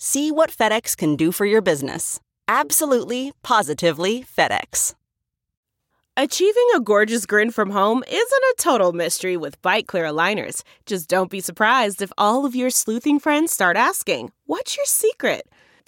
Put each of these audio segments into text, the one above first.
See what FedEx can do for your business. Absolutely, positively FedEx. Achieving a gorgeous grin from home isn't a total mystery with Byte Clear aligners. Just don't be surprised if all of your sleuthing friends start asking, What's your secret?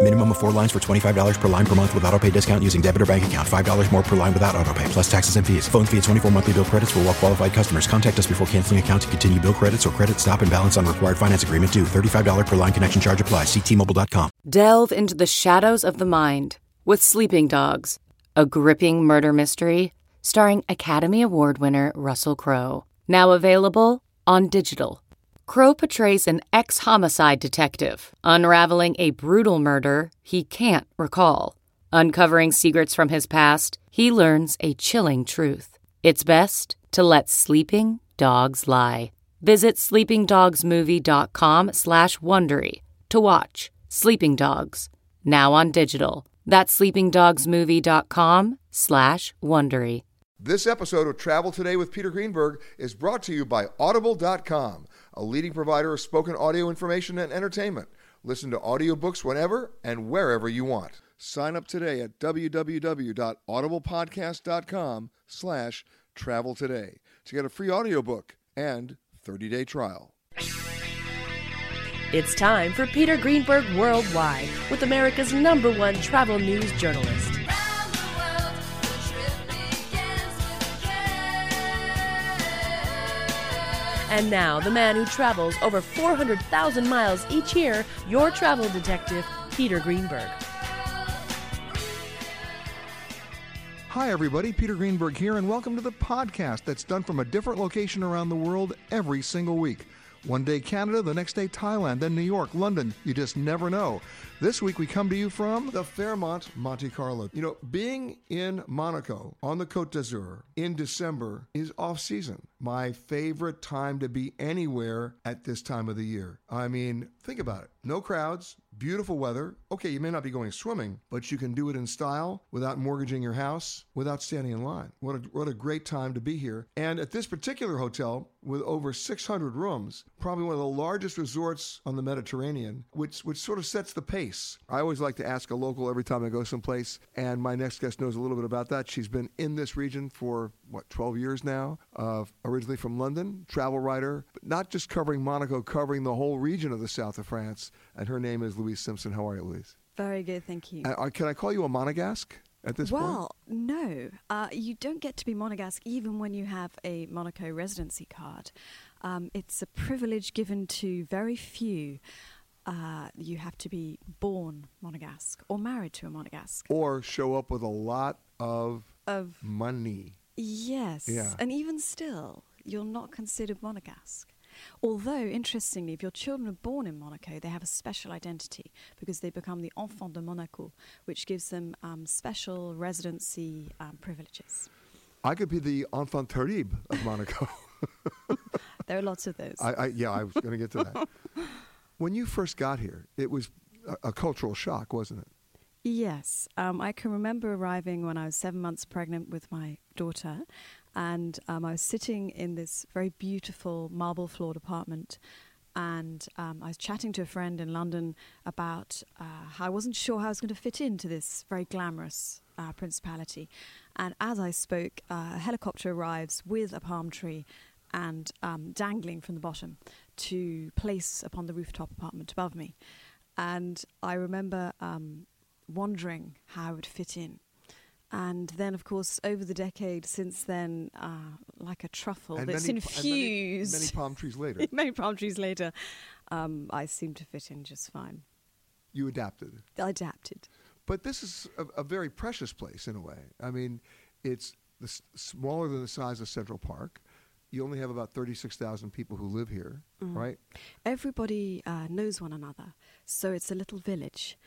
Minimum of four lines for $25 per line per month with auto pay discount using debit or bank account. $5 more per line without auto pay, plus taxes and fees. Phone fee at 24 monthly bill credits for all well qualified customers. Contact us before canceling account to continue bill credits or credit stop and balance on required finance agreement due. $35 per line connection charge apply. Ctmobile.com. Delve into the shadows of the mind with Sleeping Dogs, a gripping murder mystery starring Academy Award winner Russell Crowe. Now available on digital. Crowe portrays an ex homicide detective unraveling a brutal murder he can't recall. Uncovering secrets from his past, he learns a chilling truth. It's best to let sleeping dogs lie. Visit sleepingdogsmovie.com slash Wondery to watch Sleeping Dogs, now on digital. That's sleepingdogsmovie.com slash Wondery. This episode of Travel Today with Peter Greenberg is brought to you by Audible.com, a leading provider of spoken audio information and entertainment. Listen to audiobooks whenever and wherever you want. Sign up today at www.audiblepodcast.com slash travel today to get a free audiobook and 30-day trial. It's time for Peter Greenberg Worldwide with America's number one travel news journalist. And now, the man who travels over 400,000 miles each year, your travel detective, Peter Greenberg. Hi, everybody. Peter Greenberg here, and welcome to the podcast that's done from a different location around the world every single week. One day Canada, the next day Thailand, then New York, London. You just never know. This week we come to you from the Fairmont Monte Carlo. You know, being in Monaco on the Côte d'Azur in December is off season. My favorite time to be anywhere at this time of the year. I mean, think about it. No crowds, beautiful weather. Okay, you may not be going swimming, but you can do it in style without mortgaging your house, without standing in line. What a, what a great time to be here. And at this particular hotel, with over 600 rooms, probably one of the largest resorts on the Mediterranean, which, which sort of sets the pace. I always like to ask a local every time I go someplace, and my next guest knows a little bit about that. She's been in this region for, what, 12 years now, uh, originally from London, travel writer, but not just covering Monaco, covering the whole region of the south of France. And her name is Louise Simpson. How are you, Louise? Very good, thank you. Uh, can I call you a Monegasque? at this well, point? Well, no. Uh, you don't get to be Monegasque even when you have a Monaco residency card. Um, it's a privilege given to very few. Uh, you have to be born Monegasque or married to a Monegasque. Or show up with a lot of, of money. Yes. Yeah. And even still, you're not considered Monegasque. Although, interestingly, if your children are born in Monaco, they have a special identity because they become the enfant de Monaco, which gives them um, special residency um, privileges. I could be the enfant terrible of Monaco. there are lots of those. I, I, yeah, I was going to get to that. when you first got here, it was a, a cultural shock, wasn't it? Yes. Um, I can remember arriving when I was seven months pregnant with my daughter, and um, I was sitting in this very beautiful marble floored apartment. And um, I was chatting to a friend in London about uh, how I wasn't sure how I was going to fit into this very glamorous uh, principality. And as I spoke, uh, a helicopter arrives with a palm tree and um, dangling from the bottom to place upon the rooftop apartment above me. And I remember um, wondering how I would fit in. And then, of course, over the decade since then, uh, like a truffle And that's many- infused. many- many palm trees later. many palm trees later, um, I seem to fit in just fine. You adapted. I adapted. But this is a, a very precious place in a way. I mean, it's the s- smaller than the size of Central Park. You only have about 36,000 people who live here, Mm. right? Everybody uh, knows one another, so it's a little village.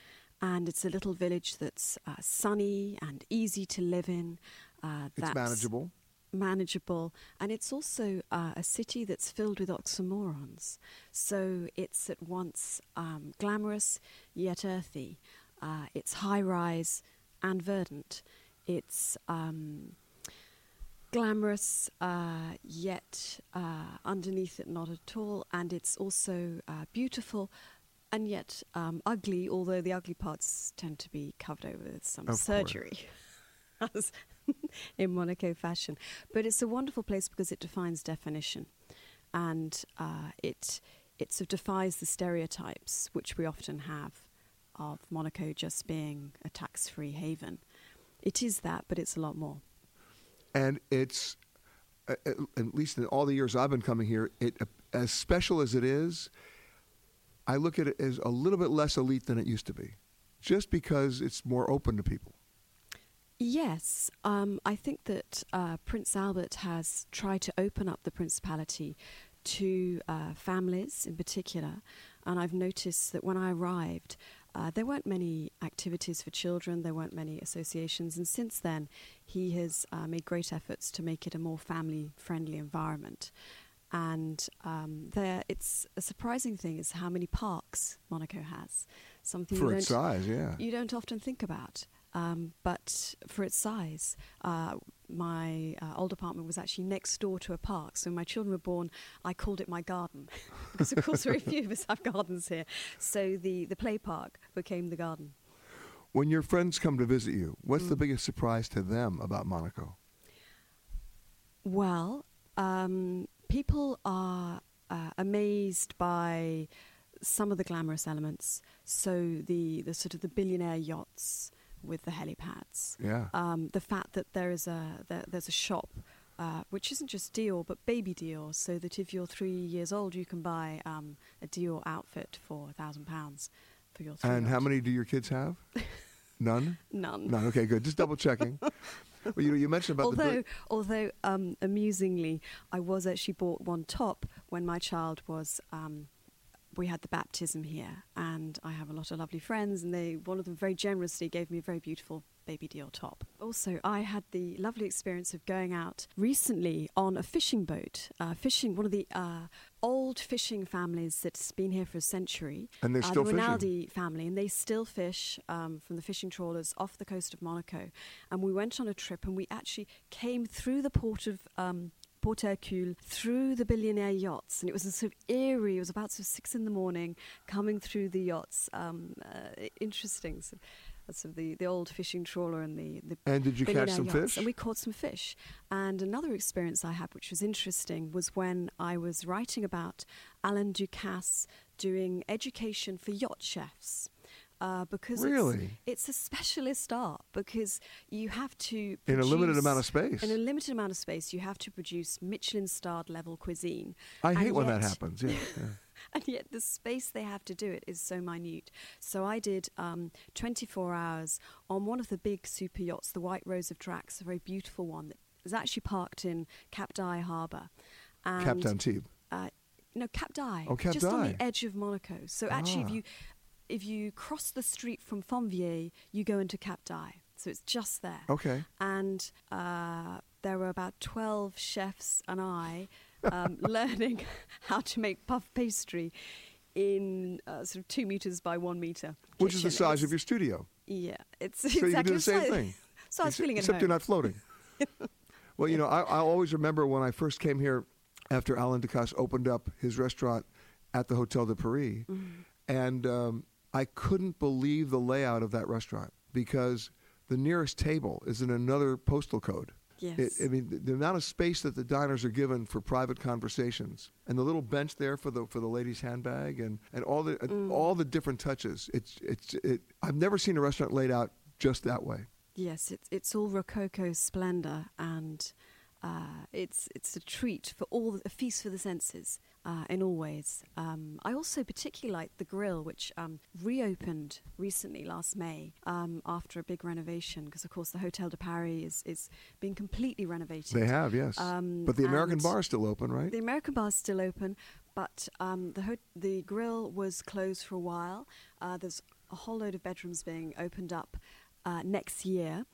And it's a little village that's uh, sunny and easy to live in. Uh, It's manageable. Manageable. And it's also uh, a city that's filled with oxymorons. So it's at once um, glamorous yet earthy. Uh, it's high rise and verdant. It's um, glamorous uh, yet uh, underneath it not at all. And it's also uh, beautiful and yet um, ugly, although the ugly parts tend to be covered over with some Of surgery. As in Monaco fashion. But it's a wonderful place because it defines definition. And uh, it, it sort of defies the stereotypes which we often have of Monaco just being a tax free haven. It is that, but it's a lot more. And it's, uh, at at least in all the years I've been coming here, it as special as it is, I look at it as a little bit less elite than it used to be, just because it's more open to people. Yes, um, I think that uh, Prince Albert has tried to open up the principality to uh, families in particular. And I've noticed that when I arrived, uh, there weren't many activities for children, there weren't many associations. And since then, he has uh, made great efforts to make it a more family friendly environment. And um, there, it's a surprising thing is how many parks Monaco has. Something For you its don't- size, yeah. You don't often think about. Um, but for its size, uh, my uh, old apartment was actually next door to a park. So when my children were born, I called it my garden because, of course, very few of us have gardens here. So the, the play park became the garden. When your friends come to visit you, what's Mm. the biggest surprise to them about Monaco? Well, um, people are uh, amazed by some of the glamorous elements. So the, the sort of the billionaire yachts with the helipads. Yeah. Um, the fact that there is a there, there's a shop. Uh, which isn't just Dior, but baby Dior, so that if you're three years old, you can buy um, a Dior outfit for a thousand pounds for your. And how many do your kids have? None? None. None. Okay, good. Just double checking. well, you, you mentioned about the. although, although um, amusingly, I was actually bought one top when my child was. Um, we had the baptism here, and I have a lot of lovely friends, and they one of them very generously gave me a very beautiful baby Dior top. Also, I had the lovely experience of going out recently on a fishing boat, uh, fishing one of the uh, old fishing families that's been here for a century. And they're uh, still the fishing? Family, and they still fish um, from the fishing trawlers off the coast of Monaco. And we went on a trip, and we actually came through the port of. Um, Port Hercule through the billionaire yachts, and it was a sort of eerie. It was about sort of six in the morning, coming through the yachts. Um, uh, interesting, so, uh, sort of the, the old fishing trawler and the, the And did you catch some yachts. fish? And we caught some fish. And another experience I had, which was interesting, was when I was writing about Alain Ducasse doing education for yacht chefs. Uh, because Really? it's, it's a specialist art because you have to In a limited amount of space. In a limited amount of space, you have to produce Michelin starred level cuisine. I hate when that happens. Yeah. yeah. and yet the space they have to do it is so minute. So I did um, 24 hours on one of the big super yachts, the White Rose of Drax, a very beautiful one that is actually parked in Cap d'Ail Harbour. And, Cap Antibes. Uh, no, Cap d'Ail. Oh, Cap just on the edge of Monaco. So actually, if Ah. you if you cross the street from Fontvieille, you go into Cap d'Ail. So it's just there. Okay. And uh, there were about 12 chefs and I um, learning how to make puff pastry in uh, sort of two meters by one meter. Which is the size It's- of your studio. Yeah, it's So exactly you can do the same so- thing. So I was Ex- feeling Except home. you're not floating. well, you know, I, I always remember when I first came here after Alain Ducasse opened up his restaurant at the Hotel de Paris, Mm-hmm. and um, I couldn't believe the layout of that restaurant because the nearest table is in another postal code. Yes. It, I mean, the, the amount of space that the diners are given for private conversations, and the little bench there for the for the lady's handbag, and, and all the Mm. all the different touches. It's it's it. I've never seen a restaurant laid out just that way. Yes, it's it's all rococo splendor, and uh, it's it's a treat for all the, a feast for the senses uh, in all ways. Um, I also particularly like the grill, which um, reopened recently last May um, after a big renovation, because of course the Hotel de Paris is is being completely renovated. They have, yes. Um, but the American bar is still open, right? The American bar is still open, but um, the ho- the grill was closed for a while. Uh, there's a whole load of bedrooms being opened up uh, next year,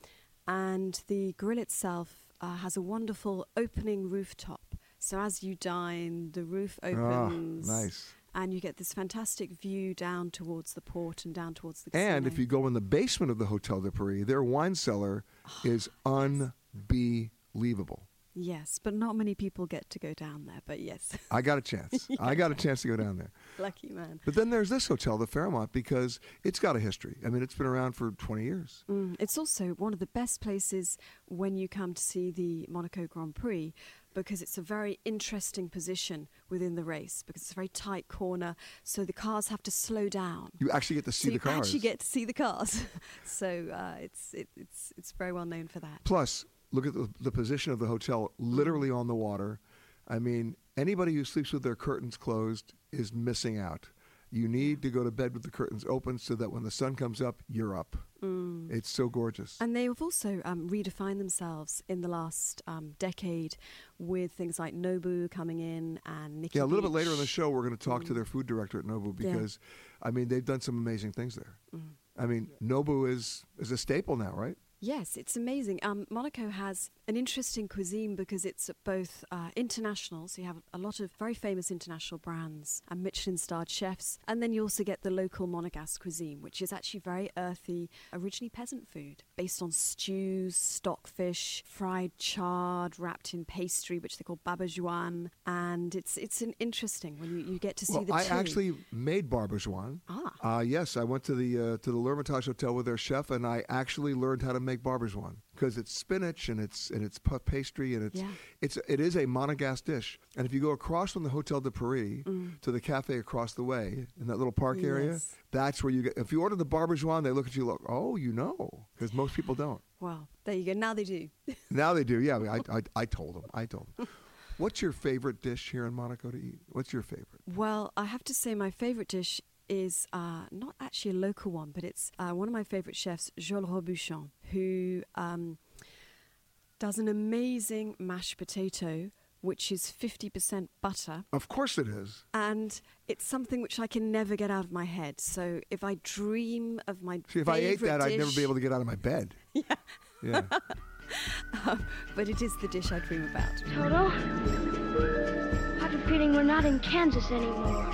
and the grill itself uh, has a wonderful opening rooftop. So as you dine, the roof opens. Ah, nice. And you get this fantastic view down towards the port and down towards the And if you go in the basement of the Hotel de Paris, their wine cellar is unbelievable. Yes, but not many people get to go down there. But yes, I got a chance. I got a chance to go down there. lucky man. But then there's this hotel, the Fairmont, because it's got a history. I mean, it's been around for 20 years. Mm, it's also one of the best places when you come to see the Monaco Grand Prix because it's a very interesting position within the race because it's a very tight corner, so the cars have to slow down. You actually get to see so the cars. you actually get to see the cars. so uh, it's it, it's it's very well known for that. Plus, look at the, the position of the hotel, literally on the water. I mean, anybody who sleeps with their curtains closed is missing out. You need to go to bed with the curtains open so that when the sun comes up, you're up. Mm. It's so gorgeous. And they have also um, redefined themselves in the last um, decade with things like Nobu coming in and Nikki yeah, a little bit Beach. later in the show, we're going to talk to their food director at Nobu Yeah. because, I mean, they've done some amazing things there. Mm. I mean, Nobu is is a staple now, right? Yes, it's amazing. Um, Monaco has an interesting cuisine because it's both uh, international, so you have a lot of very famous international brands and Michelin starred chefs, and then you also get the local Monegasque cuisine, which is actually very earthy, originally peasant food, based on stews, stockfish, fried chard, wrapped in pastry, which they call barbajuan, and it's it's an interesting when you, you get to see well, the I two. actually made barbajuan. Ah. Uh, yes, I went to the uh, to the L'Hermitage Hotel with their chef, and I actually learned how to make barbajuan because it's spinach and it's and it's puff pastry and it's Yeah. it's it is a Monegasque dish. And if you go across from the Hotel de Paris Mm. to the cafe across the way in that little park area, that's where you get. If you order the barbajuan, they look at you like, oh, you know, because most people don't. Well, there you go. Now they do. Now they do. Yeah, I, I, I told them. I told them. What's your favorite dish here in Monaco to eat? What's your favorite? Well, I have to say my favorite dish is uh, not actually a local one, but it's uh, one of my favorite chefs, Joel Robuchon, who um, does an amazing mashed potato, which is 50% butter. Of course it is. And it's something which I can never get out of my head. So if I dream of my See, if I ate favorite that, I'd never be able to get out of my bed. Yeah. Yeah. Um, but it is the dish I dream about. Toto, I have a feeling we're not in Kansas anymore.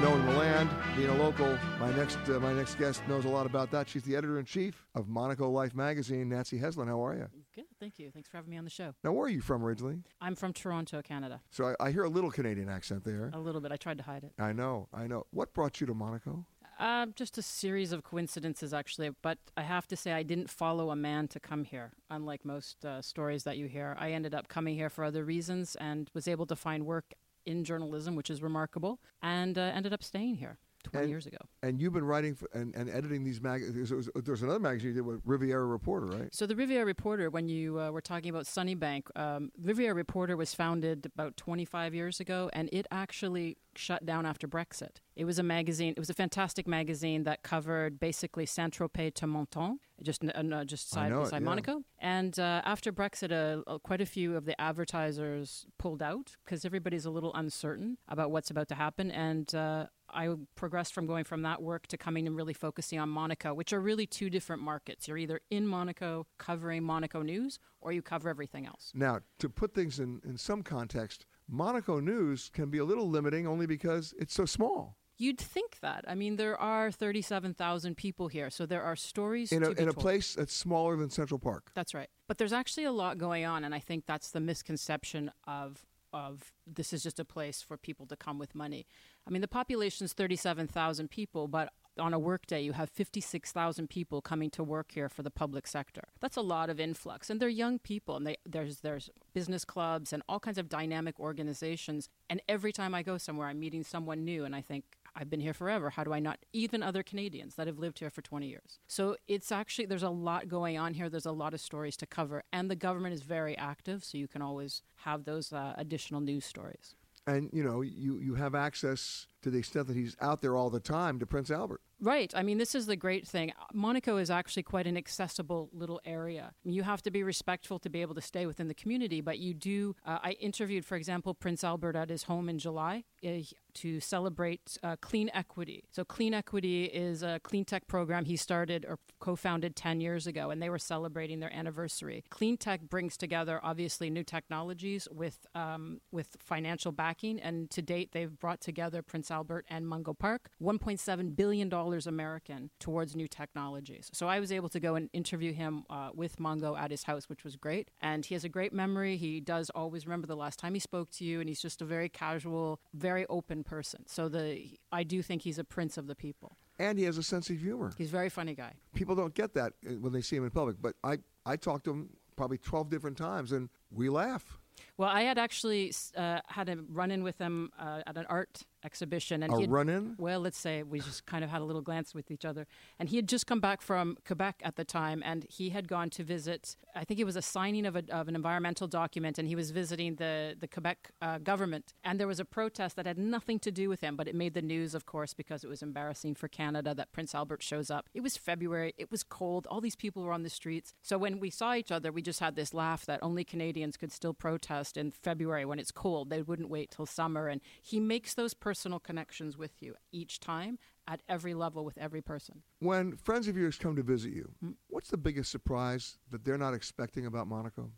Knowing the land, being a local, my next uh, my next guest knows a lot about that. She's the editor in chief of Monaco Life magazine. Nancy Heslin, how are you? Good, thank you. Thanks for having me on the show. Now, where are you from originally? I'm from Toronto, Canada. So I, I hear a little Canadian accent there. A little bit. I tried to hide it. I know, I know. What brought you to Monaco? Uh, just a series of coincidences, actually. But I have to say, I didn't follow a man to come here, unlike most uh, stories that you hear. I ended up coming here for other reasons and was able to find work in journalism, which is remarkable, and uh, ended up staying here 20 And- years ago. And you've been writing for, and, and editing these magazines. There's, there's another magazine you did with Riviera Reporter, right? So the Riviera Reporter, when you uh, were talking about Sunnybank, um, Riviera Reporter was founded about 25 years ago, and it actually shut down after Brexit. It was a magazine. It was a fantastic magazine that covered basically Saint Tropez to Menton, just uh, just side it, beside yeah. Monaco. And uh, after Brexit, uh, uh, quite a few of the advertisers pulled out because everybody's a little uncertain about what's about to happen. And uh, I progressed from going from that work to coming and really focusing on Monaco, which are really two different markets. You're either in Monaco covering Monaco news, or you cover everything else. Now, to put things in, in some context, Monaco news can be a little limiting only because it's so small. You'd think that. I mean, there are 37,000 people here, so there are stories In a, to be in a told. place that's smaller than Central Park. That's right. But there's actually a lot going on, and I think that's the misconception of of this is just a place for people to come with money. I mean, the population is 37,000 people, but on a workday, you have 56,000 people coming to work here for the public sector. That's a lot of influx, and they're young people, and they, there's there's business clubs and all kinds of dynamic organizations. And every time I go somewhere, I'm meeting someone new, and I think I've been here forever. How do I not? Even other Canadians that have lived here for 20 years. So it's actually, there's a lot going on here. There's a lot of stories to cover. And the government is very active, so you can always have those uh, additional news stories. And, you know, you, you have access to the extent that he's out there all the time to Prince Albert. Right. I mean, this is the great thing. Monaco is actually quite an accessible little area. You have to be respectful to be able to stay within the community, but you do. Uh, I interviewed, for example, Prince Albert at his home in July uh, to celebrate uh, Clean Equity. So, Clean Equity is a clean tech program he started or co founded 10 years ago, and they were celebrating their anniversary. Clean tech brings together, obviously, new technologies with, um, with financial backing, and to date, they've brought together Prince Albert and Mungo Park, $1.7 billion American towards new technologies. So I was able to go and interview him uh, with Mungo at his house, which was great. And he has a great memory. He does always remember the last time he spoke to you, and he's just a very casual, very open person. So the I do think he's a prince of the people. And he has a sense of humor. He's a very funny guy. People don't get that uh, when they see him in public, but I, I talked to him probably 12 different times, and we laugh. Well, I had actually uh, had a run in with him uh, at an art exhibition. And A run-in? Well, let's say we just kind of had a little glance with each other. And he had just come back from Quebec at the time, and he had gone to visit. I think it was a signing of, a, of an environmental document, and he was visiting the the Quebec uh, government. And there was a protest that had nothing to do with him, but it made the news, of course, because it was embarrassing for Canada that Prince Albert shows up. It was February. It was cold. All these people were on the streets. So when we saw each other, we just had this laugh that only Canadians could still protest in February when it's cold. They wouldn't wait till summer. And he makes those personal connections with you each time at every level with every person. When friends of yours come to visit you, Hmm. what's the biggest surprise that they're not expecting about Monaco?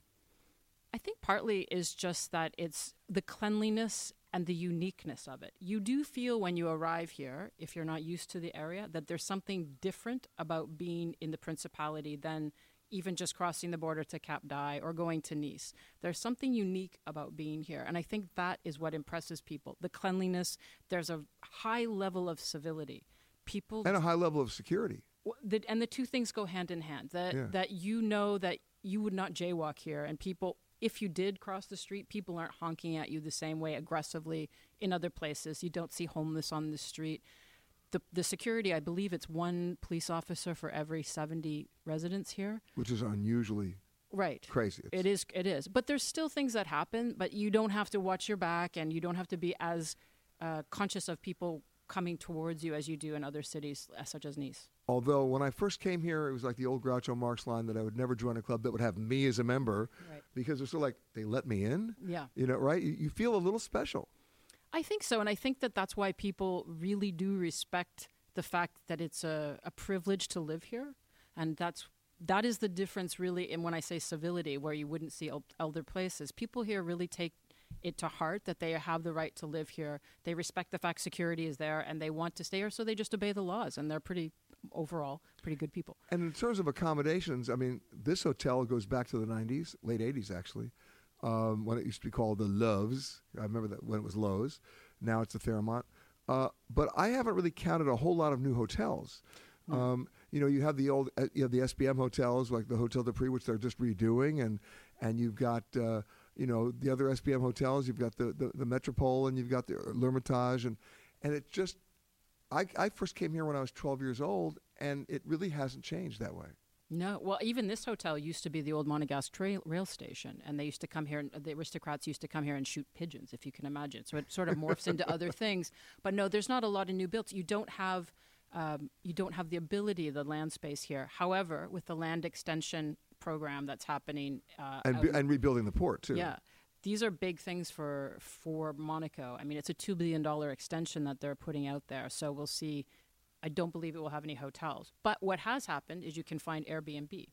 I think partly is just that it's the cleanliness and the uniqueness of it. You do feel when you arrive here, if you're not used to the area, that there's something different about being in the Principality than even just crossing the border to Cap d'Ail or going to Nice. There's something unique about being here. And I think that is what impresses people. The cleanliness, there's a high level of civility. People And a high level of security. The, and the two things go hand in hand. That Yeah. that you know that you would not jaywalk here, and people, if you did cross the street, people aren't honking at you the same way aggressively in other places. You don't see homeless on the street. The the security, I believe, it's one police officer for every seventy residents here. which is unusually Right. crazy. It is. It is. But there's still things that happen. But you don't have to watch your back, and you don't have to be as uh, conscious of people coming towards you as you do in other cities, uh, such as Nice. Although when I first came here, it was like the old Groucho Marx line that I would never join a club that would have me as a member, Right. because they're of like they let me in. Yeah. You know, right? You, you feel a little special. I think so, and I think that that's why people really do respect the fact that it's a, a privilege to live here, and that's that is the difference really in when I say civility, where you wouldn't see el- elder places. People here really take it to heart that they have the right to live here. They respect the fact security is there and they want to stay here, so they just obey the laws. And they're pretty, overall, pretty good people. And in terms of accommodations, I mean, this hotel goes back to the 90s, late 80s actually, um, when it used to be called the Loews. I remember that when it was Loews. Now it's the Fairmont. Uh, but I haven't really counted a whole lot of new hotels. Um, you know, you have the old, uh, you have the SBM hotels like the Hotel de Paris, which they're just redoing, and and you've got uh, you know the other SBM hotels. You've got the the, the Metropole, and you've got the L'Hermitage, and and it just, I I first came here when I was 12 years old, and it really hasn't changed that way. No, well, even this hotel used to be the old Monegasque trail, rail station, and they used to come here. And the aristocrats used to come here and shoot pigeons, if you can imagine. So it sort of morphs into other things. But no, there's not a lot of new builds. You don't have, um, you don't have the ability, the land space here. However, with the land extension program that's happening, uh, and be, and rebuilding the port too. yeah. These are big things for for Monaco. I mean, it's a two billion dollar extension that they're putting out there. So we'll see. I don't believe it will have any hotels. But what has happened is you can find Airbnb.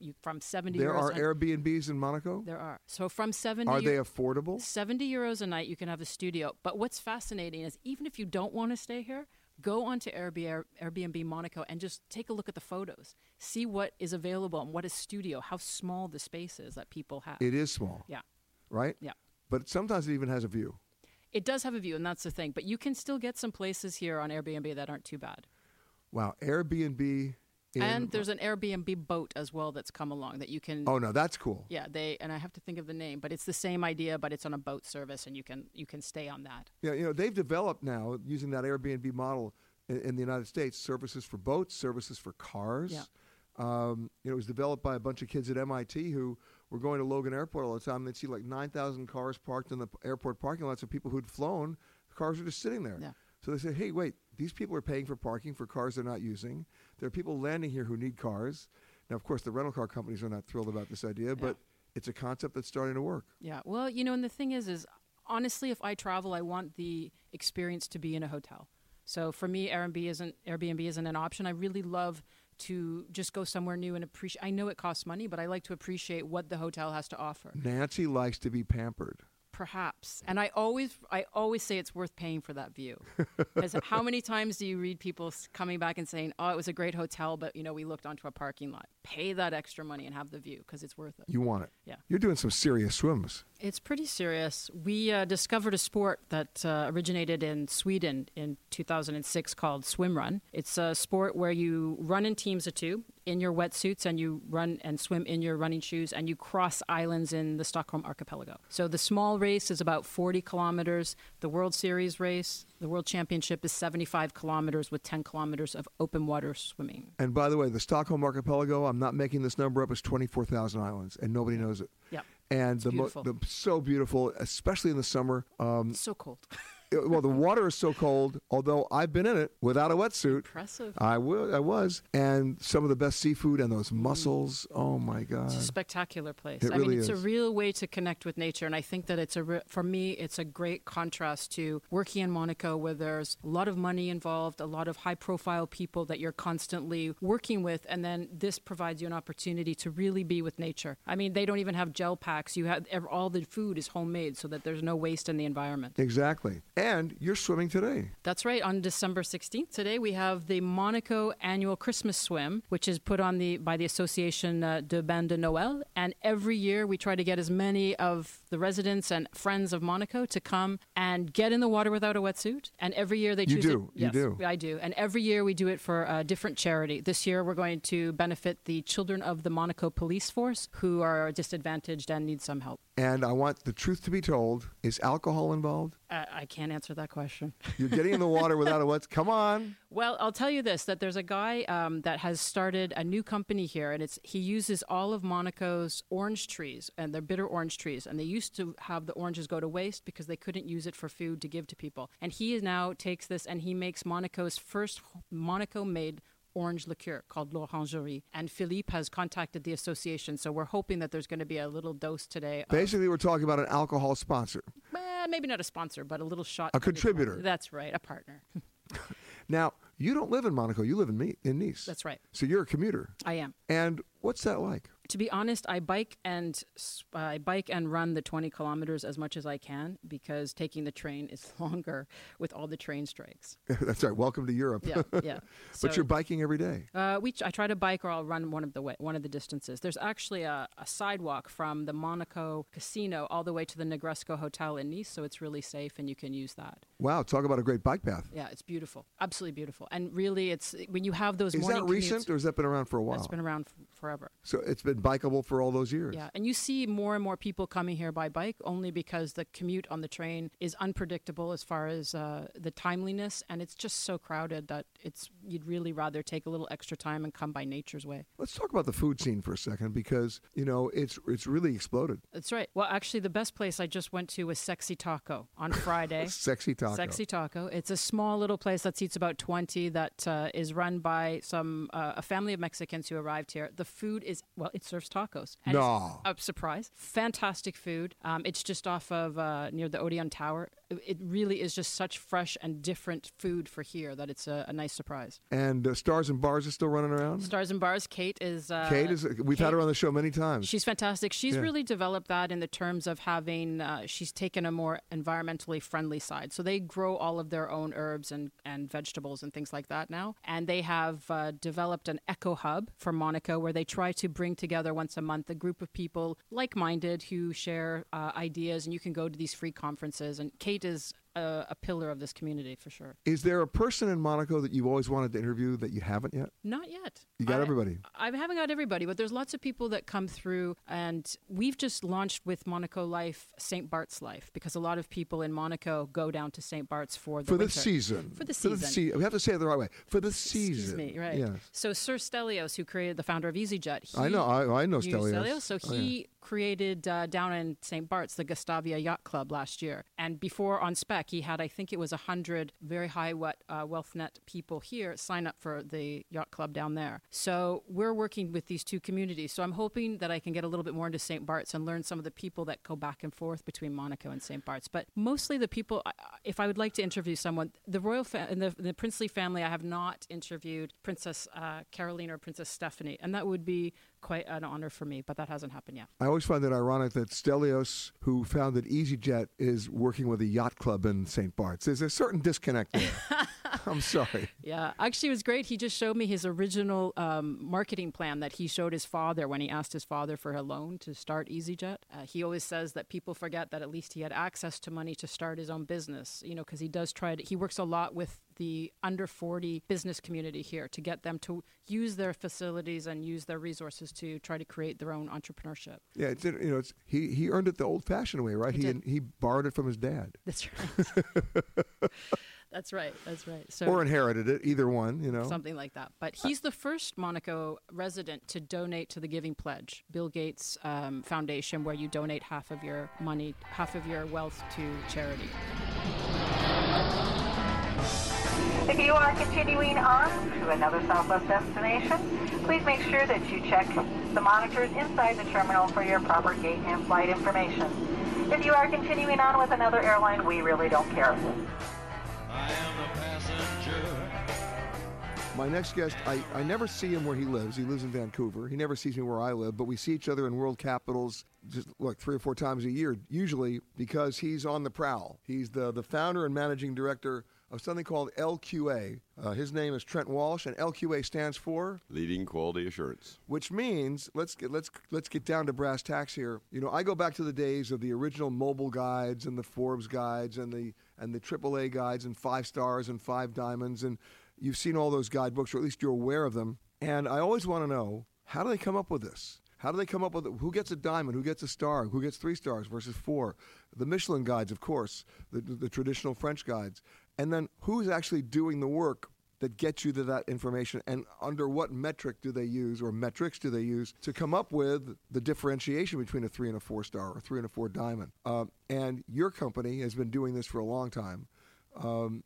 You from seventy. There euros are Airbnbs in Monaco. There are. So from seventy. Are they affordable? Seventy euros a night, you can have a studio. But what's fascinating is even if you don't want to stay here, go onto Airbnb, Airbnb Monaco and just take a look at the photos. See what is available and what is studio. How small the space is that people have. It is small. Yeah. Right. Yeah. But sometimes it even has a view. It does have a view, and that's the thing. But you can still get some places here on Airbnb that aren't too bad. Wow. Airbnb. In, and there's an Airbnb boat as well that's come along that you can. Oh no, that's cool. Yeah, they and I have to think of the name, but it's the same idea, but it's on a boat service, and you can you can stay on that. Yeah, you know they've developed now using that Airbnb model in, in the United States services for boats, services for cars. Yeah. Um, you know, it was developed by a bunch of kids at MIT who were going to Logan Airport all the time. They'd see like 9,000 cars parked in the airport parking lots of people who'd flown. The cars were just sitting there. Yeah. So they said, hey, wait, these people are paying for parking for cars they're not using. There are people landing here who need cars. Now, of course, the rental car companies are not thrilled about this idea, but it's a concept that's starting to work. Yeah. Well, you know, and the thing is, is honestly, if I travel, I want the experience to be in a hotel. So for me, Airbnb isn't Airbnb isn't an option. I really love to just go somewhere new and appreciate. I know it costs money, but I like to appreciate what the hotel has to offer. Nancy likes to be pampered. Perhaps, and I always, I always say it's worth paying for that view. Because how many times do you read people coming back and saying, "Oh, it was a great hotel, but you know, we looked onto a parking lot." Pay that extra money and have the view because it's worth it. You want it. Yeah. You're doing some serious swims. It's pretty serious. We uh, discovered a sport that uh, originated in Sweden in 2006 called swim run. It's a sport where you run in teams of two in your wetsuits and you run and swim in your running shoes and you cross islands in the Stockholm archipelago. So the small race is about 40 kilometers. The World Series race, the World Championship is 75 kilometers with 10 kilometers of open water swimming. And by the way, the Stockholm archipelago, I'm not making this number up, is 24,000 islands, and nobody knows it. Yeah. And It's the, mo- the so beautiful, especially in the summer. Um, So cold. well, the water is so cold. Although I've been in it without a wetsuit. Impressive. I was, and some of the best seafood and those mm. mussels. Oh my god! It's a spectacular place. It I mean, really it's a real way to connect with nature, and I think that it's a re- for me, it's a great contrast to working in Monaco, where there's a lot of money involved, a lot of high-profile people that you're constantly working with, and then this provides you an opportunity to really be with nature. I mean, they don't even have gel packs. You have all the food is homemade, so that there's no waste in the environment. Exactly. And you're swimming today. That's right. On December 16th, today we have the Monaco annual Christmas swim, which is put on the by the Association uh, de Bain de Noël. And every year we try to get as many of the residents and friends of Monaco to come and get in the water without a wetsuit. And every year they choose. You do. it- You yes, do. I do. And every year we do it for a different charity. This year we're going to benefit the children of the Monaco Police Force who are disadvantaged and need some help. And I want the truth to be told. Is alcohol involved? Uh, I can't answer that question. You're getting in the water without a wetsuit. Come on. Well, I'll tell you this: that there's a guy um, that has started a new company here, and it's he uses all of Monaco's orange trees, and they're bitter orange trees, and they used to have the oranges go to waste because they couldn't use it for food to give to people. And he now takes this and he makes Monaco's first Monaco-made orange liqueur called l'orangerie. And Philippe has contacted the association, so we're hoping that there's going to be a little dose today. of- Basically, we're talking about an alcohol sponsor. eh, maybe not a sponsor, but a little shot. A contributor. That's right, a partner. Now, you don't live in Monaco. You live in, Me- in Nice. That's right. So you're a commuter. I am. And what's that like? To be honest, I bike and uh, I bike and run the 20 kilometers as much as I can because taking the train is longer with all the train strikes. That's right. Welcome to Europe. Yeah, yeah. So- but you're biking every day. Uh, we I try to bike or I'll run one of the way, one of the distances. There's actually a, a sidewalk from the Monaco Casino all the way to the Negresco Hotel in Nice, so it's really safe and you can use that. Wow, talk about a great bike path. Yeah, it's beautiful, absolutely beautiful. And really, it's when you have those Is that recent commutes- or has that been around for a while? It's been around f- forever. so it's been bikeable for all those years. Yeah, and you see more and more people coming here by bike only because the commute on the train is unpredictable as far as uh, the timeliness, and it's just so crowded that it's you'd really rather take a little extra time and come by nature's way. Let's talk about the food scene for a second because you know it's it's really exploded. That's right. Well, actually, the best place I just went to was Sexy Taco on Friday. Sexy Taco. Sexy Taco. It's a small little place that seats about 20 that uh, is run by some uh, a family of Mexicans who arrived here. The food is, well, it serves tacos. And No. A surprise. Fantastic food. Um, it's just off of uh, near the Odeon Tower. It- really is just such fresh and different food for here that it's a, a nice surprise. And uh, Stars and Bars is still running around. Stars and Bars, Kate is. Uh, Kate is. We've had her on the show many times. She's fantastic. She's Yeah. really developed that in the terms of having, uh, she's taken a more environmentally friendly side. So they grow all of their own herbs and, and vegetables and things like that now. And they have uh, developed an eco hub for Monaco where they try to bring together once a month a group of people like minded who share uh, ideas. And you can go to these free conferences. And Kate is a, a pillar of this community for sure. Is there a person in Monaco that you've always wanted to interview that you haven't yet? Not yet. You got I- everybody. I haven't got everybody, but there's lots of people that come through, and we've just launched with Monaco Life St. Bart's Life because a lot of people in Monaco go down to St. Bart's for the for the winter. season. For the For the season. se- we have to say it the right way. For the season. Excuse me, right? Yes. So Sir Stelios, who created the founder of EasyJet, he, I know- I- I know you Stelios. So Oh, yeah. Created uh, down in St. Bart's the Gustavia Yacht Club last year, and before on spec, he had I think it was a hundred very high wet uh, wealth net people here sign up for the yacht club down there. So we're working with these two communities. So I'm hoping that I can get a little bit more into St. Bart's and learn some of the people that go back and forth between Monaco and St. Bart's. But mostly the people, if I would like to interview someone, the royal fa- in the, the princely family, I have not interviewed Princess uh, Caroline or Princess Stephanie, and that would be quite an honor for me. But that hasn't happened yet. I always find it ironic that Stelios, who founded EasyJet, is working with a yacht club in St. Bart's. There's a certain disconnect there. I'm sorry. Yeah, actually, it was great. He just showed me his original um, marketing plan that he showed his father when he asked his father for a loan to start EasyJet. Uh, he always says that people forget that at least he had access to money to start his own business, you know, because he does try to, he works a lot with the under 40 business community here to get them to use their facilities and use their resources to try to create their own entrepreneurship. Yeah, it's you know, it's he he earned it the old-fashioned way, right? He He he borrowed it from his dad, That's right. that's right. That's right. So or inherited it, either one. You know. Something like that. But he's the first Monaco resident to donate to the Giving Pledge, Bill Gates um, Foundation, where you donate half of your money, half of your wealth to charity. If you are continuing on to another Southwest destination, please make sure that you check the monitors inside the terminal for your proper gate and flight information. If you are continuing on with another airline, we really don't care. My next guest, I, I never see him where he lives. He lives in Vancouver. He never sees me where I live, but we see each other in world capitals just like three or four times a year, usually because he's on the prowl. He's the, the founder and managing director of something called LQA. Uh, his name is Trent Walsh, and LQA stands for Leading quality assurance. which means let's get let's let's get down to brass tacks here. You know, I go back to the days of the original Mobil guides and the Forbes guides and the and the AAA guides and five stars and five diamonds and you've seen all those guidebooks or at least you're aware of them. And I always want to know how do they come up with this? How do they come up with it? Who gets a diamond? Who gets a star? Who gets three stars versus four? The Michelin guides, of course, the, the, traditional French guides. And then who's actually doing the work that gets you to that information and under what metric do they use or metrics do they use to come up with the differentiation between a three and a four star or three and a four diamond um, and your company has been doing this for a long time um,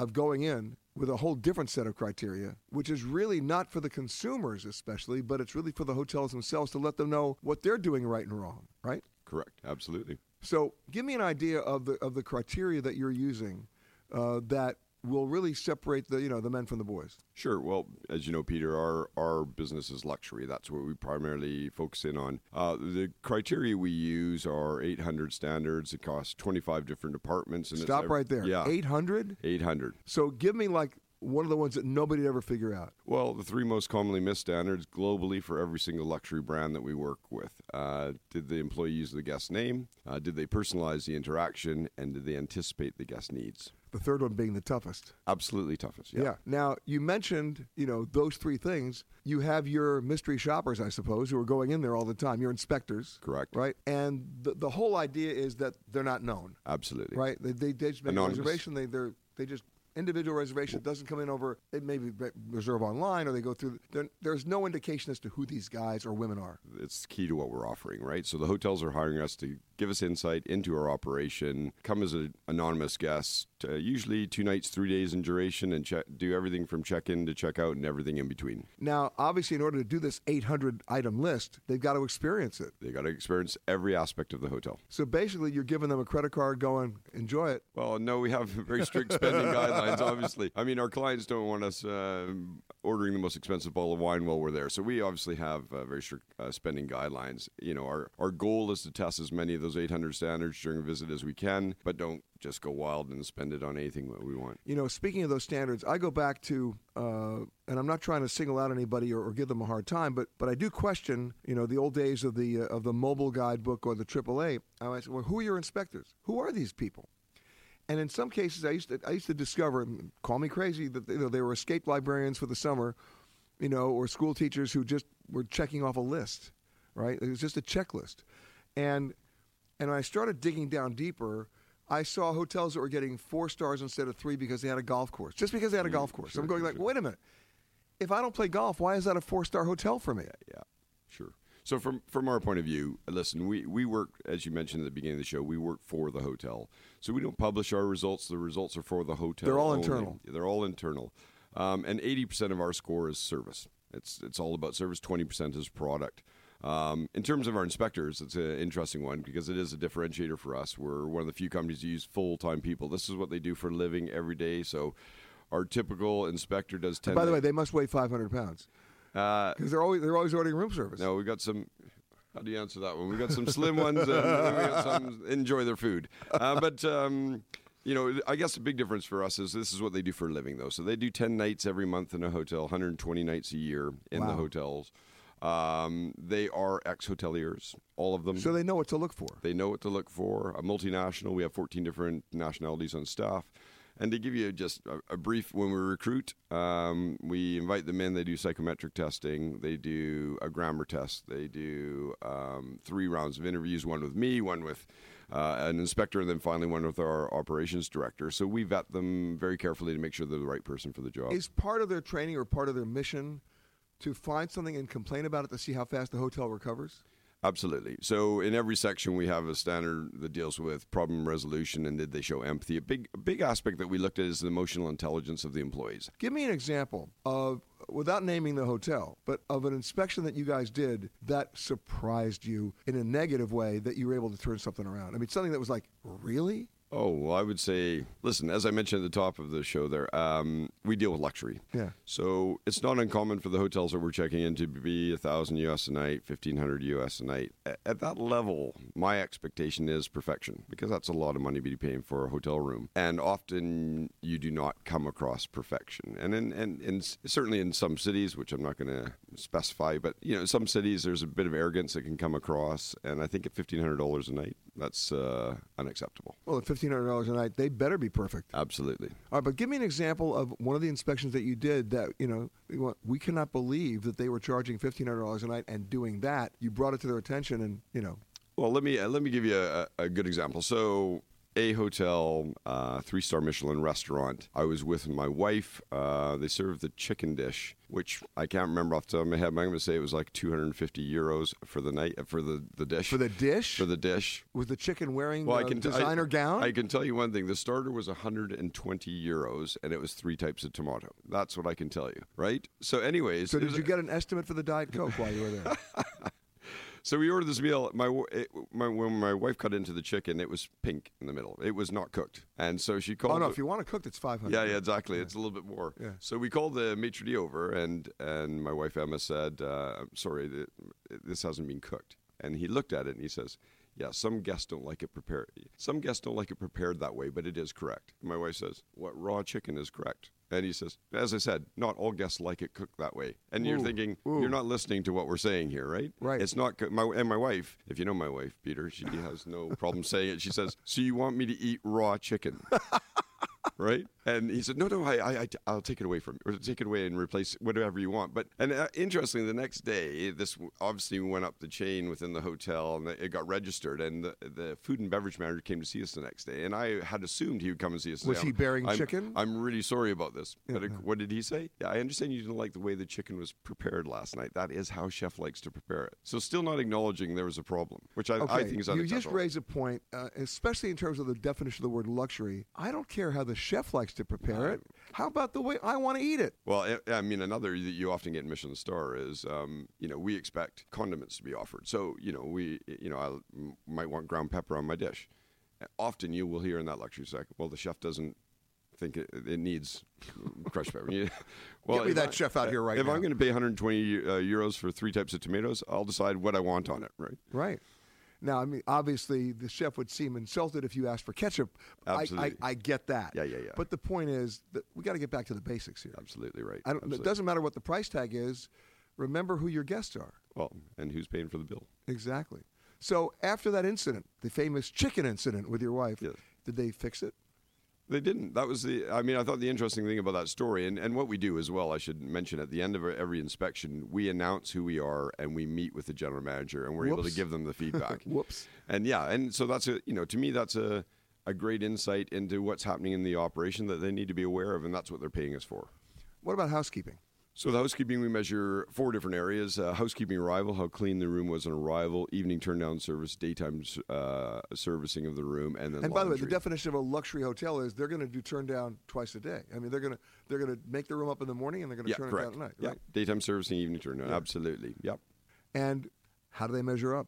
of going in with a whole different set of criteria which is really not for the consumers especially but it's really for the hotels themselves to let them know what they're doing right and wrong right Correct. Absolutely. so give me an idea of the of the criteria that you're using uh, that will really separate the you know the men from the boys? Sure. Well, as you know, Peter, our our business is luxury. That's what we primarily focus in on. Uh, the criteria we use are 800 standards. It costs 25 different departments. And Stop right there. Yeah, 800? 800. So give me like one of the ones that nobody'd ever figure out. Well, the three most commonly missed standards globally for every single luxury brand that we work with. Uh, did the employee use the guest name? Uh, did they personalize the interaction? And did they anticipate the guest needs? The third one being the toughest. Absolutely toughest. Yeah. Now you mentioned, you know, those three things. You have your mystery shoppers, I suppose, who are going in there all the time. Your inspectors, Correct. right? And the, the whole idea is that they're not known, Absolutely. right? They, they, they just make Anonymous. a reservation. They they're they just individual reservation doesn't come in over. They maybe re- reserve online or they go through. there- There's no indication as to who these guys or women are. It's key to what we're offering, right? So the hotels are hiring us to give us insight into our operation, come as an anonymous guest, uh, usually two nights, three days in duration, and check, do everything from check in to check out and everything in between. Now, obviously, in order to do this 800 item list, they've got to experience it. They got to experience every aspect of the hotel. So basically, you're giving them a credit card, going enjoy it. Well, no, we have very strict spending guidelines, obviously. I mean, our clients don't want us uh, ordering the most expensive bottle of wine while we're there. So we obviously have uh, very strict uh, spending guidelines. You know, our, our goal is to test as many of those 800 standards during a visit as we can, but don't just go wild and spend it on anything that we want. You know, speaking of those standards, I go back to, uh, and I'm not trying to single out anybody or, or give them a hard time, but but I do question, you know, the old days of the uh, of the Mobil guidebook or the AAA. I said, well, who are your inspectors? Who are these people? And in some cases, I used to I used to discover, call me crazy, that you know they were escaped librarians for the summer, you know, or school teachers who just were checking off a list, right? It was just a checklist, and and I started digging down deeper, I saw hotels that were getting four stars instead of three because they had a golf course, just because they had a golf course. I'm going like, wait a minute, if I don't play golf, why is that a four star hotel for me? Yeah, sure. So from from our point of view, listen, we, we work as you mentioned at the beginning of the show, we work for the hotel. So we don't publish our results. The results are for the hotel. They're all only. internal. They're all internal. Um, and eighty percent of our score is service. It's it's all about service. Twenty percent is product. Um, in terms of our inspectors, it's an interesting one because it is a differentiator for us. We're one of the few companies who use full time people. This is what they do for a living every day. So our typical inspector does ten. By the way, they must weigh 500 pounds uh, because they're always they're always ordering room service. no, we've got some. How do you answer that one? We've got some slim ones, and we got some enjoy their food. Uh, but um, you know, I guess the big difference for us is this is what they do for a living, though. So they do ten nights every month in a hotel, 120 nights a year in the hotels. Um, they are ex-hoteliers, all of them. So they know what to look for. They know what to look for. A multinational. We have 14 different nationalities on staff. And to give you just a, a brief, when we recruit, um, we invite them in. They do psychometric testing. They do a grammar test. They do um, three rounds of interviews: one with me, one with uh, an inspector, and then finally one with our operations director. So we vet them very carefully to make sure they're the right person for the job. Is part of their training or part of their mission to find something and complain about it to see how fast the hotel recovers? Absolutely. So in every section, we have a standard that deals with problem resolution and did they show empathy. A big, a big aspect that we looked at is the emotional intelligence of the employees. Give me an example of, without naming the hotel, but of an inspection that you guys did that surprised you in a negative way that you were able to turn something around. I mean, something that was like, really? Oh, well, I would say, listen, as I mentioned at the top of the show there, um, we deal with luxury. Yeah. So it's not uncommon for the hotels that we're checking in to be a thousand US a night, fifteen hundred US a night. At that level, my expectation is perfection because that's a lot of money to be paying for a hotel room, and often you do not come across perfection. And in and, and certainly in some cities, which I'm not going to specify, but you know, in some cities there's a bit of arrogance that can come across, and I think at fifteen hundred dollars a night, that's uh, unacceptable. Well, at fifteen hundred dollars a night, they better be perfect. Absolutely. All right, but give me an example of one of the inspections that you did that you know we cannot believe that they were charging fifteen hundred dollars a night and doing that. You brought it to their attention, and you know, Well, let me uh, let me give you a, a good example. So, a hotel, uh, three star Michelin restaurant. I was with my wife. Uh, they served the chicken dish, which I can't remember off the top of my head. But I'm going to say it was like 250 euros for the night for the the dish. for the dish for the dish. was the chicken wearing Well, the I can designer I, gown. I can tell you one thing: the starter was 120 euros, and it was three types of tomato. That's what I can tell you, right? So, anyways, so did you get an estimate for the diet coke while you were there? So we ordered this meal. My, it, my when my wife cut into the chicken, it was pink in the middle. It was not cooked, and so she called. Oh no, the- if you want it cooked, it's five hundred. yeah, yeah, exactly. It's a little bit more. Yeah. So we called the maitre d' over, and and my wife Emma said, uh, "I'm sorry, th- this hasn't been cooked." And he looked at it and he says, "Yeah, some guests don't like it prepared. Some guests don't like it prepared that way, but it is correct." My wife says, "What raw chicken is correct?" And he says, "As I said, not all guests like it cooked that way." And you're thinking, ooh. you're not listening to what we're saying here, right? Right. It's not. My and my wife, if you know my wife, Peter, she has no problem saying it. She says, "So you want me to eat raw chicken?" right? And he said, "No, no, I, I, I'll take it away from or take it away and replace whatever you want." But and uh, interestingly, the next day, this obviously went up the chain within the hotel, and it got registered. And the, the food and beverage manager came to see us the next day, and I had assumed he would come and see us. Was he bearing I'm, chicken? I'm really sorry about this. But it- what did he say? Yeah, I understand you didn't like the way the chicken was prepared last night. That is how chef likes to prepare it. So still not acknowledging there was a problem, which I, Okay, I think is you just raised a point, uh, especially in terms of the definition of the word luxury. I don't care how the chef likes to prepare it. How about the way I want to eat it? Well, I- mean, another that you often get in Michelin Star is, um, you know, we expect condiments to be offered. So, you know, we, you know, I might want ground pepper on my dish. Often you will hear in that luxury sector, well, the chef doesn't think it, it needs crushed pepper. Well, Get me if that I- chef out here right If now. I'm going to pay 120 uh, euros for three types of tomatoes, I'll decide what I want on it, right? Right. Now, I mean, obviously, the chef would seem insulted if you asked for ketchup. I, I, Absolutely. I get that. Yeah, yeah, yeah. But the point is that we got to get back to the basics here. Absolutely right. I don't, it doesn't matter what the price tag is. Remember who your guests are. Well, and who's paying for the bill? Exactly. So after that incident, the famous chicken incident with your wife, did they fix it? They didn't. That was the. I mean, I thought the interesting thing about that story, and, and what we do as well, I should mention at the end of every inspection, we announce who we are and we meet with the general manager, and we're able to give them the feedback. Whoops. And yeah, and so that's a you know to me that's a a great insight into what's happening in the operation that they need to be aware of, and that's what they're paying us for. What about housekeeping? So the housekeeping, we measure four different areas: uh, housekeeping arrival, how clean the room was on arrival; evening turn down service; daytime uh, servicing of the room, and then And by the way, the definition of a luxury hotel is they're going to do turn down twice a day. I mean, they're going to they're going to make the room up in the morning and they're going to yeah, turn correct. it down at night. Yeah, Right? daytime servicing, evening turn down. Yeah. Absolutely. Yep. And how do they measure up?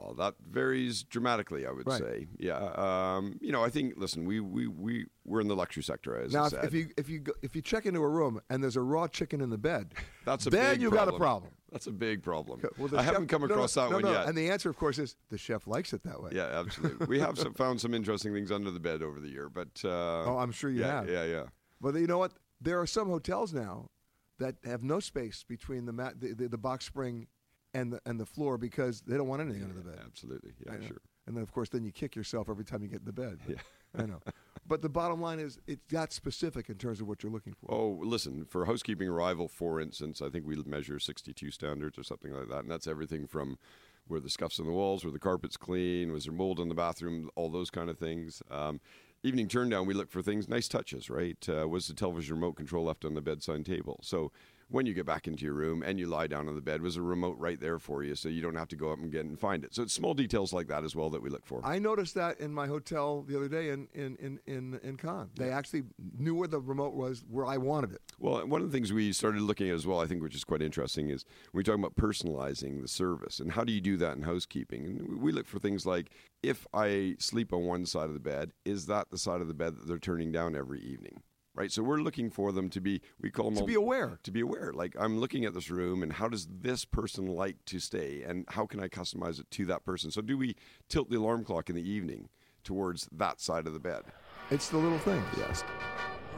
Well, that varies dramatically, I would Right. say. Yeah. Um, you know, I think. Listen, we we we we're in the luxury sector, as now, I if, you if you go, if you check into a room and there's a raw chicken in the bed, That's a then you got a problem. That's a big problem. Well, I chef- haven't come no, no, across that no, one no. yet. And the answer, of course, is the chef likes it that way. yeah, absolutely. we have some, found some interesting things under the bed over the year, but uh, Oh, I'm sure you yeah, have. Yeah, yeah. But you know what? There are some hotels now that have no space between the mat, the, the, the box spring, and the and the floor because they don't want anything under the bed. Absolutely. Yeah, sure. And then, of course, then you kick yourself every time you get in the bed. Yeah. I know. But the bottom line is, it's that specific in terms of what you're looking for. Oh, listen, for housekeeping arrival, for instance, I think we measure 62 standards or something like that. And that's everything from where the scuffs on the walls, where the carpet's clean, was there mold in the bathroom, all those kind of things. Um, evening turn down, we look for things, nice touches, right? Uh, was the television remote control left on the bedside table? So when you get back into your room and you lie down on the bed, was a remote right there for you so you don't have to go up and get and find it? So it's small details like that as well that we look for. I noticed that in my hotel the other day in in in in, in Cannes. They actually knew where the remote was, where I wanted it. Well, one of the things we started looking at as well, I think, which is quite interesting, is we talk about personalizing the service and how do you do that in housekeeping? And we look for things like if I sleep on one side of the bed, is that the side of the bed that they're turning down every evening? Right, so we're looking for them to be. We call them To all- be aware. To be aware, like I'm looking at this room, and how does this person like to stay, and how can I customize it to that person? So, do we tilt the alarm clock in the evening towards that side of the bed? It's the little things. Yes.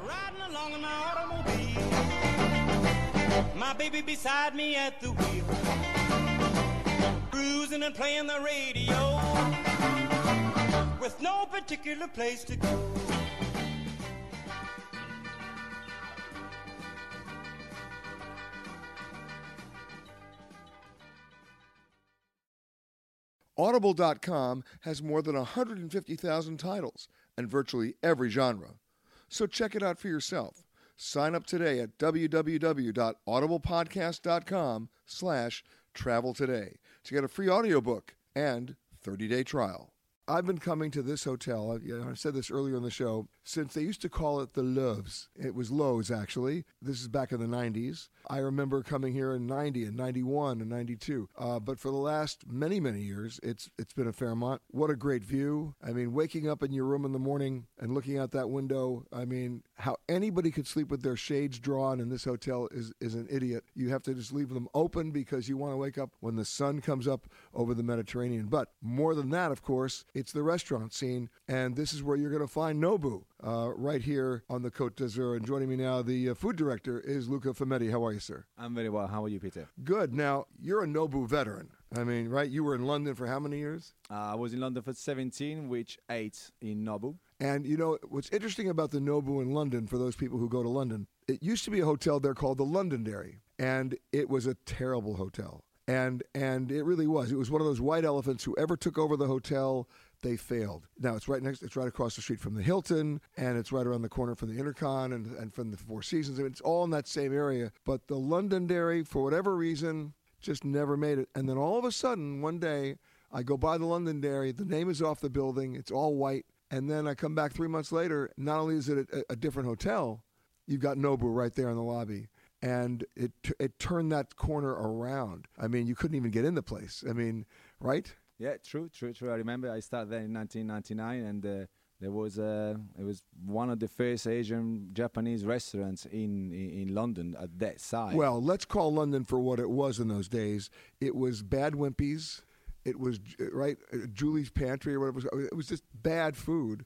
Riding along in my automobile. My baby beside me at the wheel. Cruising and playing the radio. With no particular place to go. Audible.com has more than 150,000 titles and virtually every genre. So check it out for yourself. Sign up today at www.audiblepodcast.com slash travel today to get a free audiobook and 30-day trial. I've been coming to this hotel. I, said this earlier in the show since they used to call it the Loews. It was Lowe's actually. This is back in the '90s. I remember coming here in '90 and '91 and '92. Uh, but for the last many many years, it's it's been a Fairmont. What a great view! I mean, waking up in your room in the morning and looking out that window. I mean, how anybody could sleep with their shades drawn in this hotel is is an idiot. You have to just leave them open because you want to wake up when the sun comes up over the Mediterranean. But more than that, of course, it's the restaurant scene, and this is where you're going to find Nobu uh, right here on the Côte d'Azur. And joining me now, the uh, food director is Luca Fametti. How are sir? I'm very well. How are you, Peter? Good. Now you're a Nobu veteran. I mean, right? You were in London for how many years? Uh, I was in London for 17, which eight in Nobu. And you know what's interesting about the Nobu in London for those people who go to London? It used to be a hotel there called the Londonderry, and it was a terrible hotel. And and it really was. It was one of those white elephants. who ever took over the hotel, they failed. Now it's right next. It's right across the street from the Hilton, and it's right around the corner from the Intercon and, and from the Four Seasons. I mean, it's all in that same area. But the Londonderry, for whatever reason, just never made it. And then all of a sudden, one day, I go by the Londonderry. The name is off the building. It's all white. And then I come back three months later. Not only is it a, a different hotel, you've got Nobu right there in the lobby. And it it turned that corner around. I mean, you couldn't even get in the place. I mean, right? Yeah, true, true, true. I remember I started there in 1999, and uh, there was uh, it was one of the first Asian Japanese restaurants in, in in London at that side. Well, let's call London for what it was in those days. It was Bad Wimpy's. It was right uh, Julie's Pantry or whatever. It was, it was just bad food.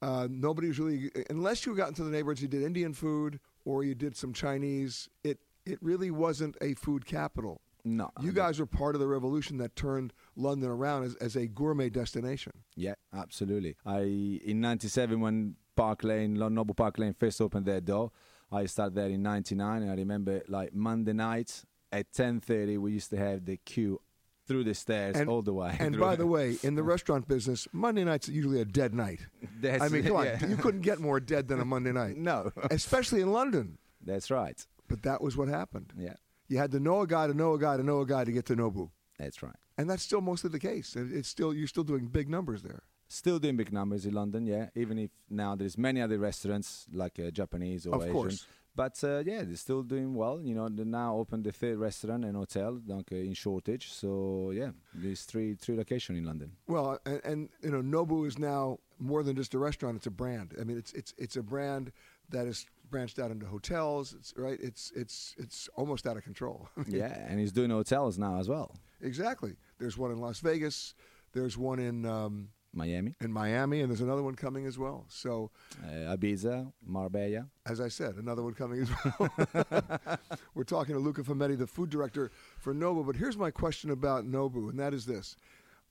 Uh, nobody was really unless you got into the neighborhoods. You did Indian food or you did some Chinese. It it really wasn't a food capital. No, You guys were part of the revolution that turned London around as, as a gourmet destination. Yeah, absolutely. I in '97 when Park Lane, Nobu Park Lane first opened their door, I started there in '99, and I remember like Monday nights at 10:30 we used to have the queue through the stairs all the way. And by the way, in the restaurant business, Monday night's are usually a dead night. That's- I mean, come on, yeah. you couldn't get more dead than a Monday night. no, especially in London. That's right. But that was what happened. Yeah, You had to know a guy to know a guy to know a guy to get to Nobu, that's right. and that's still mostly the case. It's still you're still doing big numbers there. Still doing big numbers in London, yeah. Even if now there's many other restaurants like uh, Japanese or Of Asian, course. but uh, yeah, they're still doing well. You know, they now opened the third restaurant and hotel, like uh, in Shoreditch. So yeah, there's three three locations in London. Well, and, and you know, Nobu is now more than just a restaurant; it's a brand. I mean, it's it's it's a brand that is branched out into hotels. It's right. It's it's it's almost out of control. yeah, and he's doing hotels now as well. exactly. There's one in Las Vegas. There's one in um, Miami, in Miami, and there's another one coming as well. So, uh, Ibiza, Marbella. as I said, another one coming as well. We're talking to Luca Fametti, the food director for Nobu. But here's my question about Nobu, and that is this: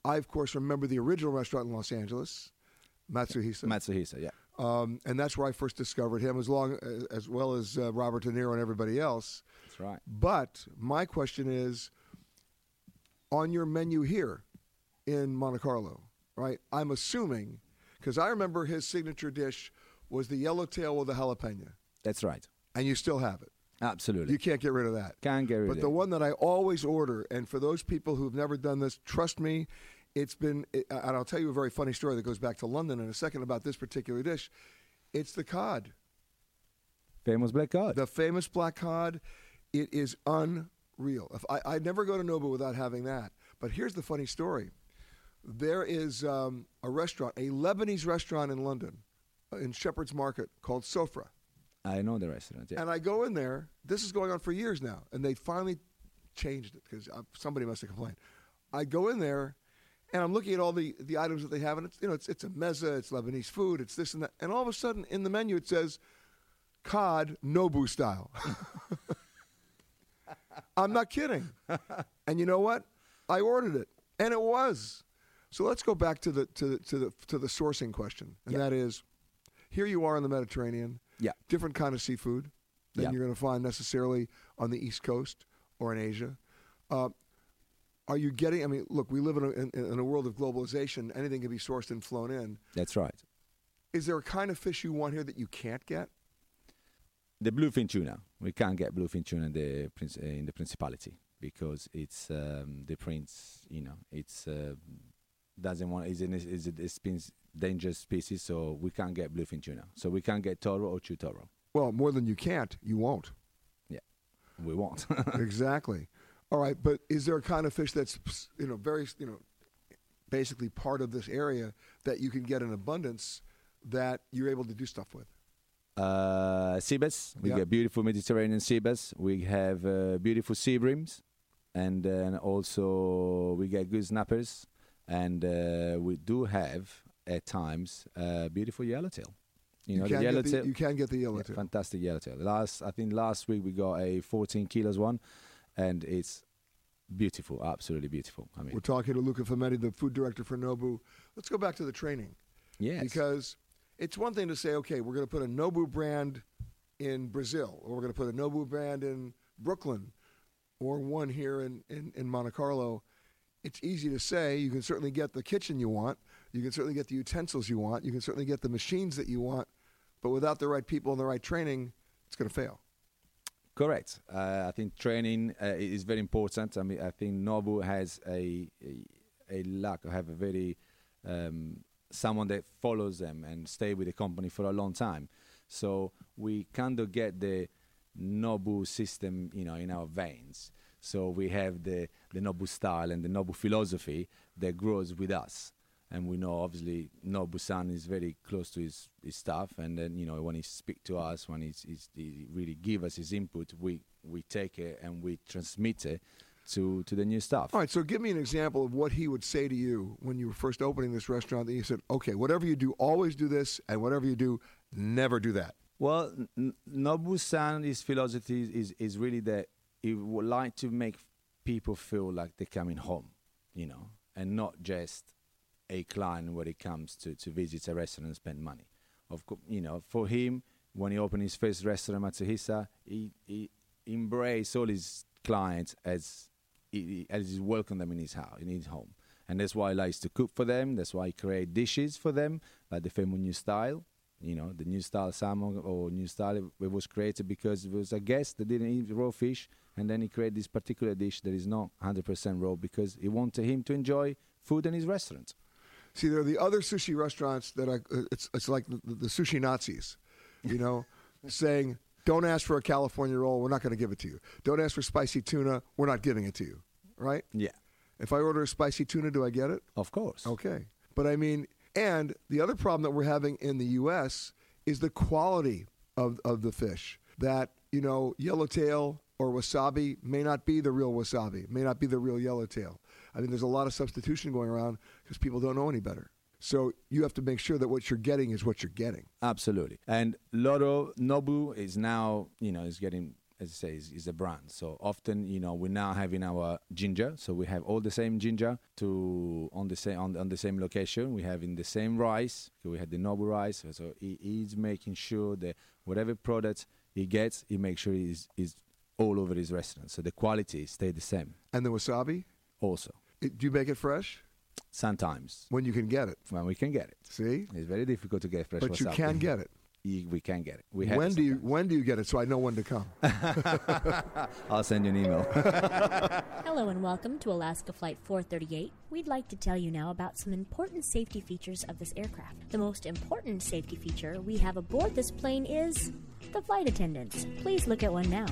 I, of course, remember the original restaurant in Los Angeles, Matsuhisa. Matsuhisa, yeah. Um, and that's where I first discovered him, as long as well as uh, Robert De Niro and everybody else. That's right. But my question is, on your menu here in Monte Carlo, right? I'm assuming because I remember his signature dish was the yellowtail with the jalapeno, That's right. and you still have it. Absolutely. You can't get rid of that. Can't get rid But of the one that I always order, and for those people who've never done this, trust me, it's been, and I'll tell you a very funny story that goes back to London in a second about this particular dish. It's the cod. Famous black cod. The famous black cod. It is unreal. If I, I never go to Nobu without having that. But here's the funny story. There is um, a restaurant, a Lebanese restaurant in London, uh, in Shepherd's Market called Sofra. I know the restaurant. Yeah. And I go in there. This is going on for years now, and they finally changed it because somebody must have complained. I go in there, and I'm looking at all the, the items that they have, and it's you know it's it's a mezza, it's Lebanese food, it's this and that, and all of a sudden in the menu it says cod Nobu style. I'm not kidding. And you know what? I ordered it, and it was. So let's go back to the to the to the to the sourcing question, and that is, here you are in the Mediterranean. Yeah. Different kind of seafood than Yeah. you're going to find necessarily on the East Coast or in Asia. Uh, are you getting? I mean, look, we live in a, in, in a world of globalization. Anything can be sourced and flown in. That's right. Is there a kind of fish you want here that you can't get? The bluefin tuna. We can't get bluefin tuna in the in the principality because it's um, the prince. You know, it's uh, doesn't want is an is a, is a dangerous species, so we can't get bluefin tuna. So we can't get toro or chutoro. Well, more than you can't, you won't. Yeah, we won't. exactly. All right, but is there a kind of fish that's you know very you know basically part of this area that you can get in abundance that you're able to do stuff with? Uh, sea bass. We Yeah. get beautiful Mediterranean sea bass. We have uh, beautiful sea breams, and then also we get good snappers, and uh, we do have at times uh, beautiful yellowtail. You know the yellowtail. the, you can get the yellowtail. fantastic yellowtail. Last, I think last week we got a 14 kilos one, and it's beautiful, absolutely beautiful. I mean, We're talking to Luca Fametti, the food director for Nobu. Let's go back to the training. Yes. Because it's one thing to say, okay, we're going to put a Nobu brand in Brazil, or we're going to put a Nobu brand in Brooklyn, or one here in, in, in Monte Carlo. It's easy to say. You can certainly get the kitchen you want. You can certainly get the utensils you want. You can certainly get the machines that you want. But without the right people and the right training, it's going to fail. Correct. Uh, I think training uh, is very important. I mean, I think Nobu has a a, a have a very um, someone that follows them and stay with the company for a long time. So we kind of get the Nobu system, you know, in our veins. So we have the the Nobu style and the Nobu philosophy that grows with us. And we know obviously Nobu-san is very close to his, his staff, and then you know when he speak to us, when he's, he's, he really give us his input, we we take it and we transmit it to to the new staff. All right, so give me an example of what he would say to you when you were first opening this restaurant. That you said, okay, whatever you do, always do this, and whatever you do, never do that. Well, N- Nobu-san, his philosophy is, is, is really that he would like to make people feel like they're coming home, you know, and not just a client when it comes to, to visit a restaurant and spend money. Of course, you know, for him, when he opened his first restaurant, Matsuhisa, he, he embraced all his clients as he, as he welcomed them in his house, in his home. And that's why he likes to cook for them. That's why he create dishes for them, like the famous new style. You know, the new style salmon or new style it was created because it was a guest that didn't eat raw fish, and then he created this particular dish that is not 100% raw because he wanted him to enjoy food in his restaurant. See, there are the other sushi restaurants that are, uh, it's, it's like the, the sushi Nazis, you know, saying, don't ask for a California roll, we're not going to give it to you. Don't ask for spicy tuna, we're not giving it to you, right? Yeah. If I order a spicy tuna, do I get it? Of course. Okay. But I mean, and the other problem that we're having in the U.S. is the quality of, of the fish. That, you know, yellowtail or wasabi may not be the real wasabi, may not be the real yellowtail. I mean, there's a lot of substitution going around because people don't know any better. So you have to make sure that what you're getting is what you're getting. Absolutely. And Loro Nobu is now, you know, is getting, as I say, is, is a brand. So often, you know, we're now having our ginger. So we have all the same ginger to on the same on, on the same location. We have in the same rice. We had the Nobu rice. So he, he's making sure that whatever product he gets, he makes sure he's, is all over his restaurant. So the quality stay the same. And the wasabi? Also. It, do you make it fresh? Sometimes. When you can get it. When we can get it. See? It's very difficult to get fresh But you can get it. Y- We can get it. We have when it do you when do you get it so I know when to come? I'll send you an email. Hello and welcome to Alaska Flight 438. We'd like to tell you now about some important safety features of this aircraft. The most important safety feature we have aboard this plane is the flight attendants. Please look at one now.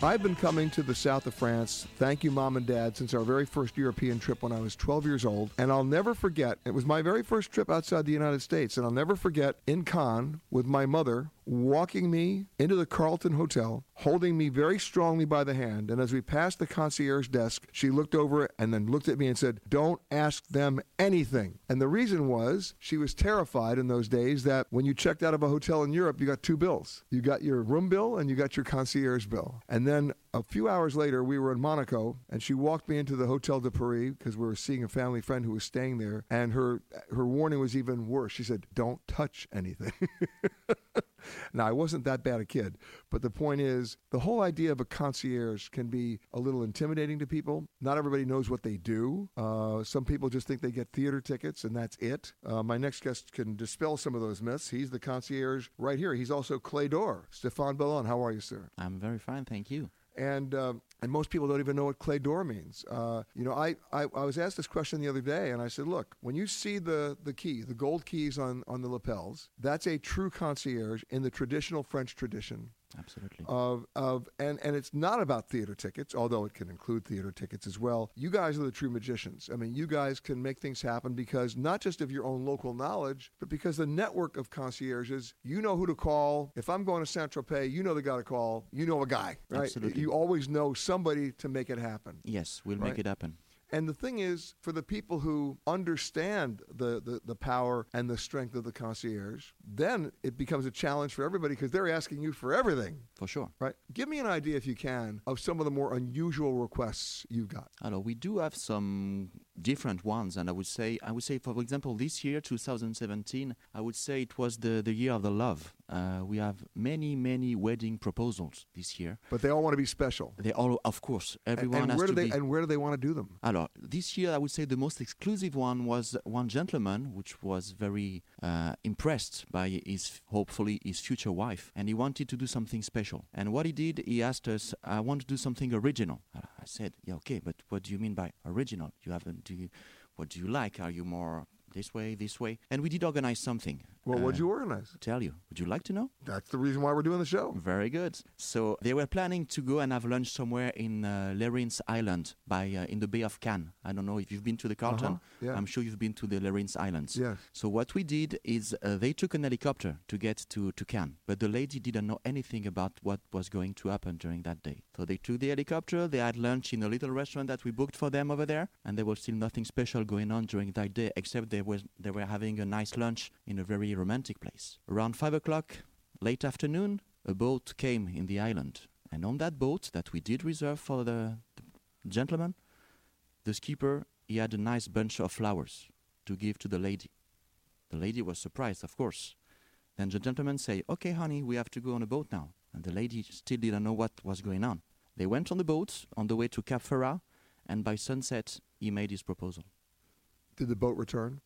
I've been coming to the south of France, thank you, mom and dad, since our very first European trip when I was 12 years old. And I'll never forget, it was my very first trip outside the United States. And I'll never forget in Cannes with my mother walking me into the Carlton Hotel, holding me very strongly by the hand. And as we passed the concierge desk, she looked over and then looked at me and said, Don't ask them anything. And the reason was she was terrified in those days that when you checked out of a hotel in Europe, you got two bills. You got your room bill and you got your concierge bill. And then a few hours later, we were in Monaco, and she walked me into the Hotel de Paris because we were seeing a family friend who was staying there. And her her warning was even worse. She said, "Don't touch anything." now, I wasn't that bad a kid, but the point is, the whole idea of a concierge can be a little intimidating to people. Not everybody knows what they do. Uh, some people just think they get theater tickets, and that's it. Uh, my next guest can dispel some of those myths. He's the concierge right here. He's also Clefs d'Or. Stefan Bellon, how are you, sir? I'm very fine, thank you. And uh, and most people don't even know what Clefs d'Or means. Uh, you know, I, I, I was asked this question the other day, and I said, look, when you see the the key, the gold keys on on the lapels, that's a true concierge in the traditional French tradition. Absolutely. Of of and and it's not about theater tickets, although it can include theater tickets as well. You guys are the true magicians. I mean, you guys can make things happen because not just of your own local knowledge, but because the network of concierges, you know who to call. If I'm going to Saint Tropez, you know the guy to call. You know a guy, right? Absolutely. You always know somebody to make it happen. Yes, we'll Right. make it happen. And the thing is, for the people who understand the, the, the power and the strength of the concierge, then it becomes a challenge for everybody because they're asking you for everything. For sure. Right? Give me an idea, if you can, of some of the more unusual requests you've got. I know. we do have some different ones, and I would say, I would say, for example, this year, 2017, I would say it was the, the year of the love. Uh, we have many, many wedding proposals this year. But they all want to be special. They all, of course, everyone and, has where to do they be. and where do they want to do them? Alors, this year, I would say the most exclusive one was one gentleman, which was very uh, impressed by his, hopefully, his future wife, and he wanted to do something special. And what he did, he asked us, "I want to do something original." I said, "Yeah, okay, but what do you mean by original? You haven't do you, what do you like? Are you more this way, this way?" And we did organize something. Well, what'd Uh, you organize? Tell you. Would you like to know? That's the reason why we're doing the show. Very good. So they were planning to go and have lunch somewhere in uh, Lerins Island, by uh, in the Bay of Cannes. I don't know if you've been to the Carlton. Uh-huh, yeah. I'm sure you've been to the Lerins Islands. Yes. So what we did is uh, they took an helicopter to get to to Cannes, but the lady didn't know anything about what was going to happen during that day. So they took the helicopter. They had lunch in a little restaurant that we booked for them over there, and there was still nothing special going on during that day, except they was they were having a nice lunch in a very romantic place. Around five o'clock, late afternoon, a boat came in the island, and on that boat that we did reserve for the, the gentleman, the skipper he had a nice bunch of flowers to give to the lady. The lady was surprised, of course. Then the gentleman say, "Okay, honey, we have to go on a boat now." And the lady still didn't know what was going on. They went on the boat on the way to Cap Ferrat, and by sunset he made his proposal. Did the boat return?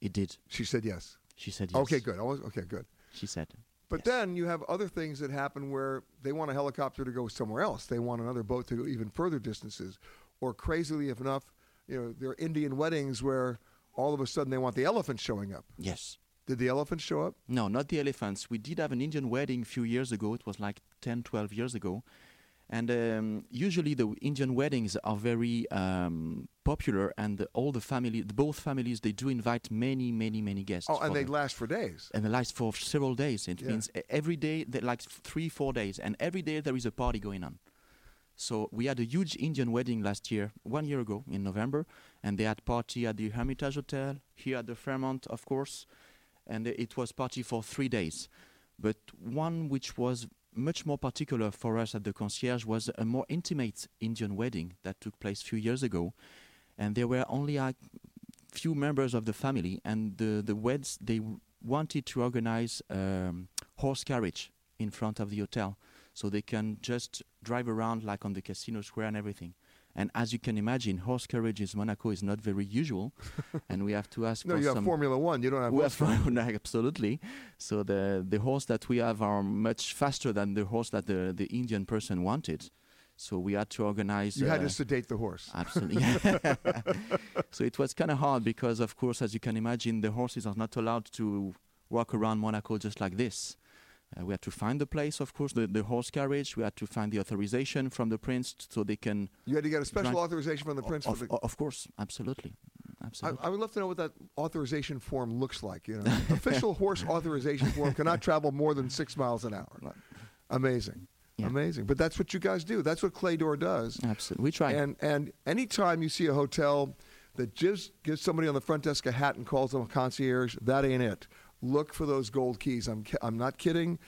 It did. She said yes. She said yes. Okay, good. Okay, good. She said. But then you have other things that happen where they want a helicopter to go somewhere else. They want another boat to go even further distances. Or crazily enough, you know, there are Indian weddings where all of a sudden they want the elephant showing up. Yes. Did the elephant show up? No, not the elephants. We did have an Indian wedding a few years ago. It was like 10, 12 years ago. And um, usually the Indian weddings are very um, popular, and all the family, both families, they do invite many, many, many guests. Oh, and they the- last for days. and they last for several days. It Yeah. means every day, like three, four days, and every day there is a party going on. So we had a huge Indian wedding last year, one year ago in November, and they had party at the Hermitage Hotel here at the Fairmont, of course, and it was party for three days. But one which was much more particular for us at the concierge was a more intimate Indian wedding that took place a few years ago, and there were only a few members of the family, and the the weds they wanted to organize um, horse carriage in front of the hotel, so they can just drive around like on the casino square and everything. And as you can imagine, horse carriage in Monaco is not very usual, and we have to ask No, for you have Formula One. You don't have we horse have no, absolutely. So the the horse that we have are much faster than the horse that the the Indian person wanted. So we had to organize. You had to uh, sedate the horse. Absolutely. so it was kind of hard because, of course, as you can imagine, the horses are not allowed to walk around Monaco just like this. Uh, we had to find the place, of course, the, the horse carriage. We had to find the authorization from the prince so they can. You had to get a special authorization from the prince. Of, the, of course, absolutely, I, absolutely. I would love to know what that authorization form looks like. You know, official horse authorization form cannot travel more than six miles an hour. Amazing, amazing. But that's what you guys do. That's what Clefs d'Or does. Absolutely, we try. And and anytime you see a hotel that just gives somebody on the front desk a hat and calls them a concierge, that ain't it. Look for those gold keys. I'm I'm not kidding.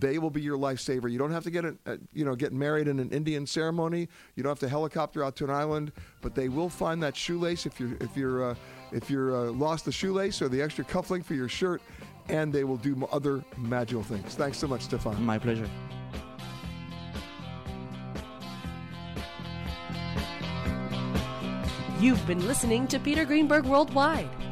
They will be your lifesaver. You don't have to get a, a, you know get married in an Indian ceremony. You don't have to helicopter out to an island, but they will find that shoelace if you're if you're uh, if you're uh, lost the shoelace or the extra cufflink for your shirt, and they will do other magical things. Thanks so much, Stefan. My pleasure. You've been listening to Peter Greenberg Worldwide.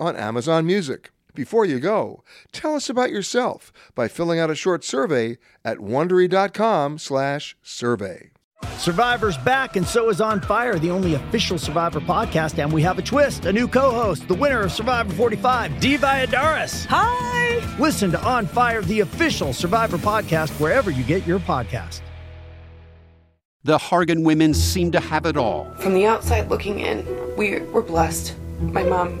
on Amazon Music. Before you go, tell us about yourself by filling out a short survey at wondery.com/survey. Survivor's back, and so is On Fire, the only official Survivor podcast. And we have a twist a new co host, the winner of Survivor 45, Dee Valladares. Hi! Listen to On Fire, the official Survivor podcast, wherever you get your podcast. The Hargan women seem to have it all. From the outside looking in, we were blessed. My mom